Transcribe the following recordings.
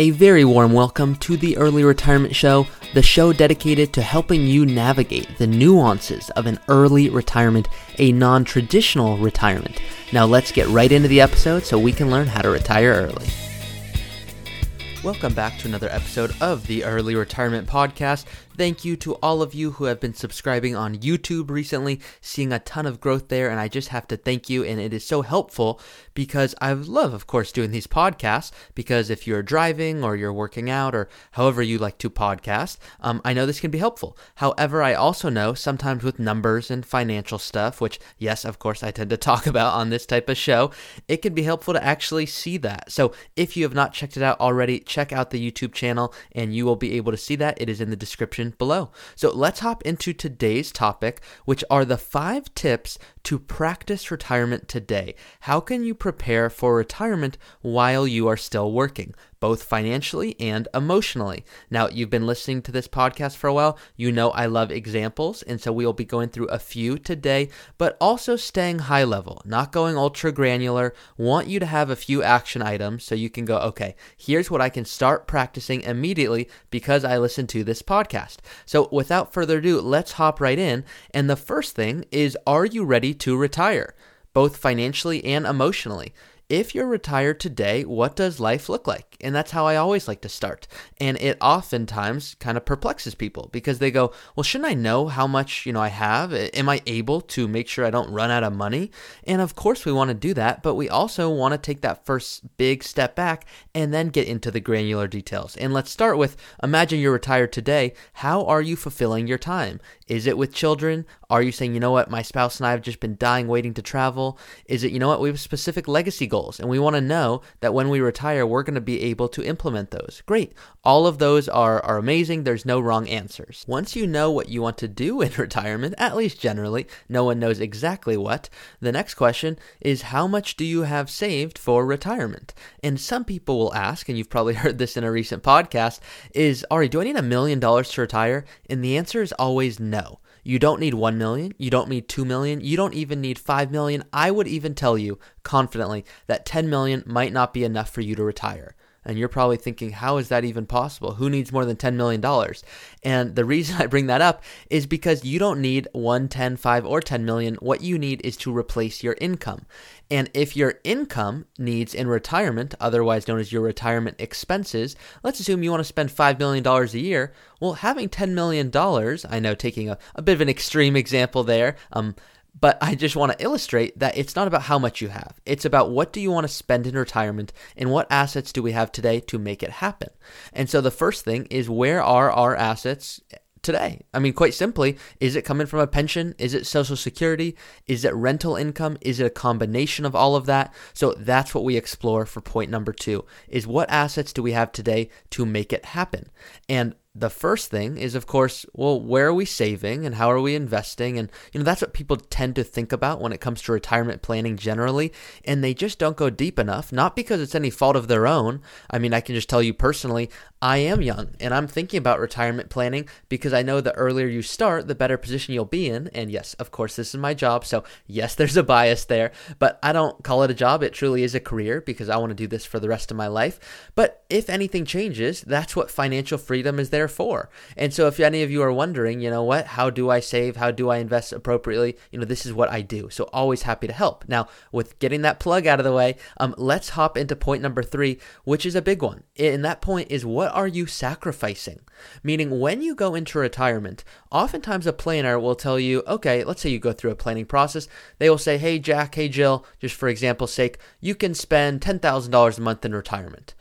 A very warm welcome to the Early Retirement Show, the show dedicated to helping you navigate the nuances of an early retirement, a non traditional retirement. Now, let's get right into the episode so we can learn how to retire early. Welcome back to another episode of the Early Retirement Podcast. Thank you to all of you who have been subscribing on YouTube recently, seeing a ton of growth there, and I just have to thank you. And it is so helpful because I love, of course, doing these podcasts. Because if you're driving or you're working out or however you like to podcast, um, I know this can be helpful. However, I also know sometimes with numbers and financial stuff, which, yes, of course, I tend to talk about on this type of show, it can be helpful to actually see that. So if you have not checked it out already, check out the YouTube channel and you will be able to see that. It is in the description below. So let's hop into today's topic, which are the five tips to practice retirement today. How can you prepare for retirement while you are still working? Both financially and emotionally. Now, you've been listening to this podcast for a while. You know I love examples, and so we will be going through a few today, but also staying high level, not going ultra granular. Want you to have a few action items so you can go, okay, here's what I can start practicing immediately because I listened to this podcast. So, without further ado, let's hop right in. And the first thing is, are you ready to retire? Both financially and emotionally if you're retired today, what does life look like? And that's how I always like to start. And it oftentimes kind of perplexes people because they go, "Well, shouldn't I know how much, you know, I have? Am I able to make sure I don't run out of money?" And of course, we want to do that, but we also want to take that first big step back and then get into the granular details. And let's start with imagine you're retired today. How are you fulfilling your time? Is it with children? Are you saying, you know what, my spouse and I have just been dying waiting to travel? Is it, you know what, we have a specific legacy goals and we want to know that when we retire, we're going to be able to implement those? Great. All of those are, are amazing. There's no wrong answers. Once you know what you want to do in retirement, at least generally, no one knows exactly what, the next question is how much do you have saved for retirement? And some people will ask, and you've probably heard this in a recent podcast, is Ari, do I need a million dollars to retire? And the answer is always no. You don't need 1 million, you don't need 2 million, you don't even need 5 million. I would even tell you confidently that 10 million might not be enough for you to retire. And you're probably thinking, how is that even possible? Who needs more than $10 million? And the reason I bring that up is because you don't need 1, 10, 5, or 10 million. What you need is to replace your income. And if your income needs in retirement, otherwise known as your retirement expenses, let's assume you want to spend $5 million a year. Well, having $10 million, I know taking a, a bit of an extreme example there, um, but I just want to illustrate that it's not about how much you have. It's about what do you want to spend in retirement and what assets do we have today to make it happen. And so the first thing is where are our assets today? I mean, quite simply, is it coming from a pension? Is it social security? Is it rental income? Is it a combination of all of that? So that's what we explore for point number 2 is what assets do we have today to make it happen? And the first thing is of course well where are we saving and how are we investing and you know that's what people tend to think about when it comes to retirement planning generally and they just don't go deep enough not because it's any fault of their own i mean i can just tell you personally I am young and I'm thinking about retirement planning because I know the earlier you start, the better position you'll be in. And yes, of course, this is my job. So, yes, there's a bias there, but I don't call it a job. It truly is a career because I want to do this for the rest of my life. But if anything changes, that's what financial freedom is there for. And so, if any of you are wondering, you know what, how do I save? How do I invest appropriately? You know, this is what I do. So, always happy to help. Now, with getting that plug out of the way, um, let's hop into point number three, which is a big one. And that point is what are you sacrificing? Meaning, when you go into retirement, oftentimes a planner will tell you, okay, let's say you go through a planning process. They will say, hey, Jack, hey, Jill, just for example's sake, you can spend $10,000 a month in retirement.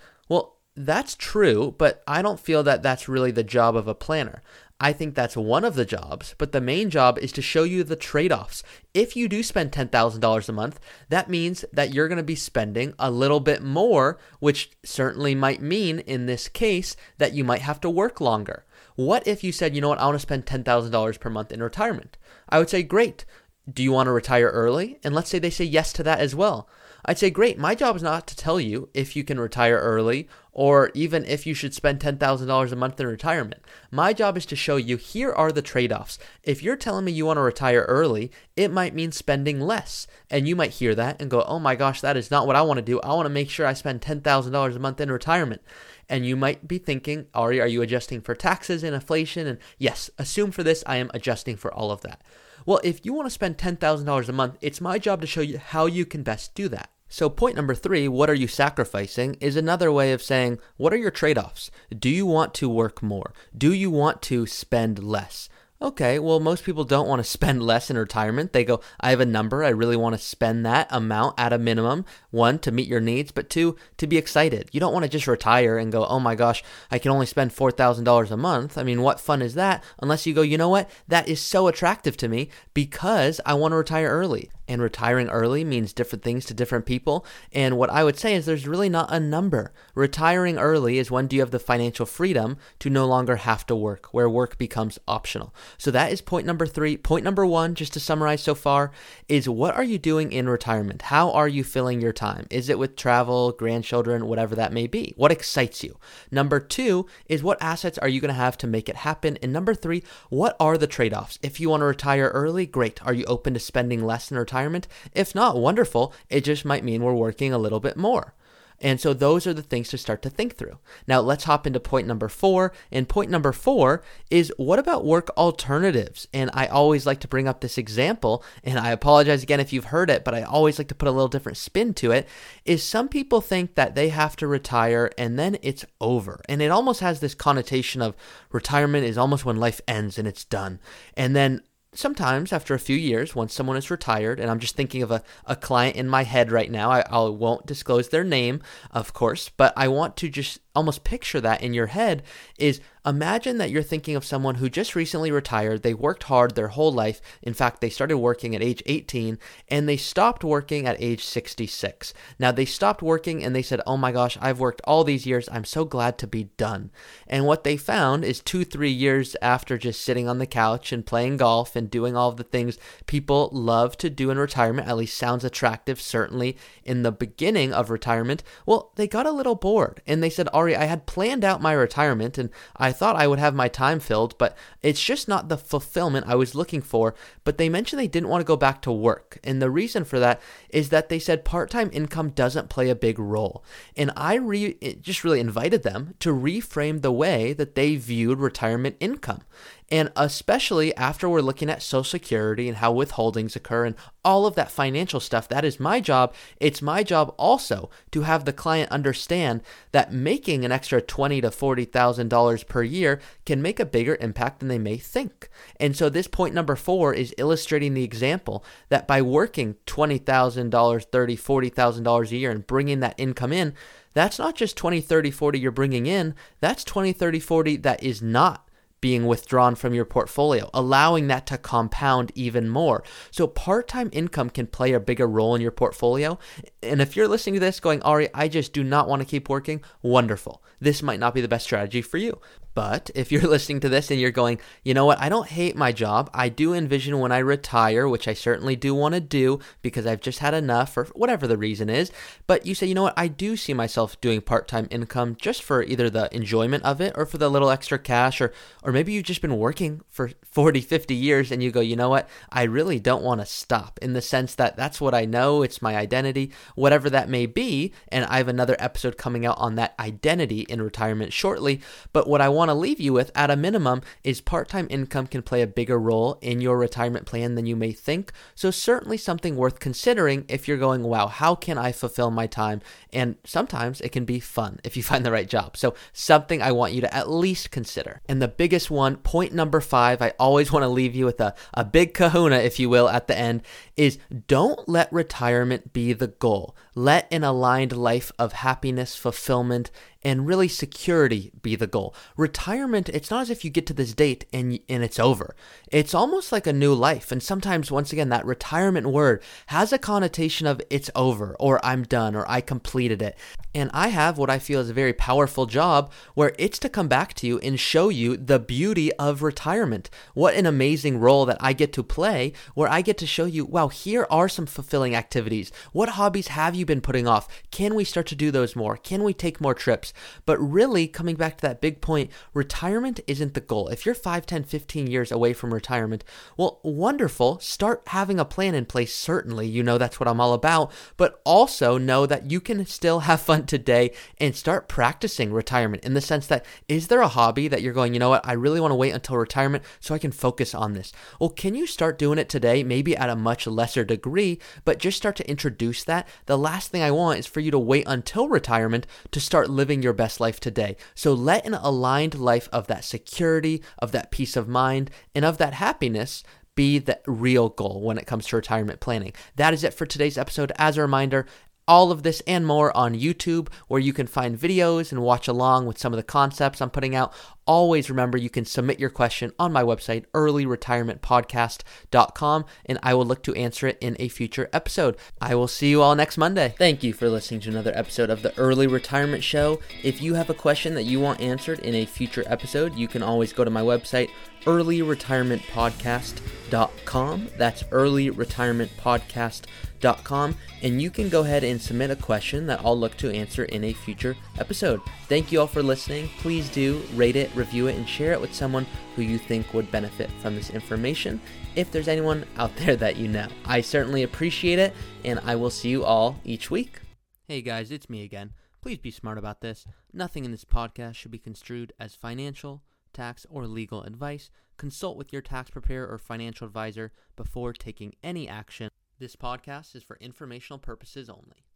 That's true, but I don't feel that that's really the job of a planner. I think that's one of the jobs, but the main job is to show you the trade offs. If you do spend $10,000 a month, that means that you're going to be spending a little bit more, which certainly might mean in this case that you might have to work longer. What if you said, you know what, I want to spend $10,000 per month in retirement? I would say, great. Do you want to retire early? And let's say they say yes to that as well. I'd say, great, my job is not to tell you if you can retire early or even if you should spend $10,000 a month in retirement. My job is to show you here are the trade offs. If you're telling me you want to retire early, it might mean spending less. And you might hear that and go, oh my gosh, that is not what I want to do. I want to make sure I spend $10,000 a month in retirement. And you might be thinking, Ari, are you adjusting for taxes and inflation? And yes, assume for this, I am adjusting for all of that. Well, if you want to spend $10,000 a month, it's my job to show you how you can best do that. So, point number three, what are you sacrificing, is another way of saying, what are your trade offs? Do you want to work more? Do you want to spend less? Okay, well, most people don't want to spend less in retirement. They go, I have a number. I really want to spend that amount at a minimum. One, to meet your needs, but two, to be excited. You don't want to just retire and go, oh my gosh, I can only spend $4,000 a month. I mean, what fun is that? Unless you go, you know what? That is so attractive to me because I want to retire early and retiring early means different things to different people. And what I would say is there's really not a number. Retiring early is when do you have the financial freedom to no longer have to work, where work becomes optional. So that is point number three. Point number one, just to summarize so far, is what are you doing in retirement? How are you filling your time? Is it with travel, grandchildren, whatever that may be? What excites you? Number two is what assets are you going to have to make it happen? And number three, what are the trade offs? If you want to retire early, great. Are you open to spending less in retirement? Retirement. If not, wonderful. It just might mean we're working a little bit more. And so those are the things to start to think through. Now let's hop into point number four. And point number four is what about work alternatives? And I always like to bring up this example, and I apologize again if you've heard it, but I always like to put a little different spin to it. Is some people think that they have to retire and then it's over. And it almost has this connotation of retirement is almost when life ends and it's done. And then sometimes after a few years, once someone is retired, and I'm just thinking of a, a client in my head right now, I, I won't disclose their name, of course, but I want to just almost picture that in your head is imagine that you're thinking of someone who just recently retired. They worked hard their whole life. In fact, they started working at age 18 and they stopped working at age 66. Now, they stopped working and they said, Oh my gosh, I've worked all these years. I'm so glad to be done. And what they found is two, three years after just sitting on the couch and playing golf and doing all the things people love to do in retirement, at least sounds attractive, certainly in the beginning of retirement, well, they got a little bored and they said, All I had planned out my retirement and I thought I would have my time filled, but it's just not the fulfillment I was looking for. But they mentioned they didn't want to go back to work. And the reason for that is that they said part time income doesn't play a big role. And I re- just really invited them to reframe the way that they viewed retirement income. And especially after we're looking at Social Security and how withholdings occur and all of that financial stuff, that is my job. It's my job also to have the client understand that making an extra twenty to forty thousand dollars per year can make a bigger impact than they may think. And so this point number four is illustrating the example that by working twenty thousand dollars, thirty, forty thousand dollars a year and bringing that income in, that's not just 20, 30, 40 you're bringing in, that's 20, 30, 40 that is not being withdrawn from your portfolio, allowing that to compound even more. So, part time income can play a bigger role in your portfolio. And if you're listening to this going, Ari, I just do not want to keep working, wonderful. This might not be the best strategy for you. But if you're listening to this and you're going, you know what, I don't hate my job. I do envision when I retire, which I certainly do want to do because I've just had enough or whatever the reason is. But you say, you know what, I do see myself doing part time income just for either the enjoyment of it or for the little extra cash, or, or maybe you've just been working for 40, 50 years and you go, you know what, I really don't want to stop in the sense that that's what I know, it's my identity, whatever that may be. And I have another episode coming out on that identity in retirement shortly. But what I want want to leave you with at a minimum is part time income can play a bigger role in your retirement plan than you may think. So, certainly something worth considering if you're going, wow, how can I fulfill my time? And sometimes it can be fun if you find the right job. So, something I want you to at least consider. And the biggest one, point number five, I always want to leave you with a, a big kahuna, if you will, at the end, is don't let retirement be the goal. Let an aligned life of happiness, fulfillment, and really security be the goal. Retirement, it's not as if you get to this date and and it's over. It's almost like a new life. And sometimes once again that retirement word has a connotation of it's over or I'm done or I completed it. And I have what I feel is a very powerful job where it's to come back to you and show you the beauty of retirement. What an amazing role that I get to play where I get to show you, wow, here are some fulfilling activities. What hobbies have you been putting off? Can we start to do those more? Can we take more trips? But really, coming back to that big point, retirement isn't the goal. If you're 5, 10, 15 years away from retirement, well, wonderful. Start having a plan in place. Certainly, you know that's what I'm all about. But also know that you can still have fun today and start practicing retirement in the sense that is there a hobby that you're going, you know what, I really want to wait until retirement so I can focus on this? Well, can you start doing it today, maybe at a much lesser degree, but just start to introduce that? The last thing I want is for you to wait until retirement to start living your best life today. So let an aligned life of that security, of that peace of mind, and of that happiness be the real goal when it comes to retirement planning. That is it for today's episode. As a reminder, all of this and more on YouTube, where you can find videos and watch along with some of the concepts I'm putting out. Always remember you can submit your question on my website, earlyretirementpodcast.com, and I will look to answer it in a future episode. I will see you all next Monday. Thank you for listening to another episode of the Early Retirement Show. If you have a question that you want answered in a future episode, you can always go to my website, earlyretirementpodcast.com. That's earlyretirementpodcast.com. And you can go ahead and submit a question that I'll look to answer in a future episode. Thank you all for listening. Please do rate it, review it, and share it with someone who you think would benefit from this information. If there's anyone out there that you know, I certainly appreciate it, and I will see you all each week. Hey guys, it's me again. Please be smart about this. Nothing in this podcast should be construed as financial tax, or legal advice, consult with your tax preparer or financial advisor before taking any action. This podcast is for informational purposes only.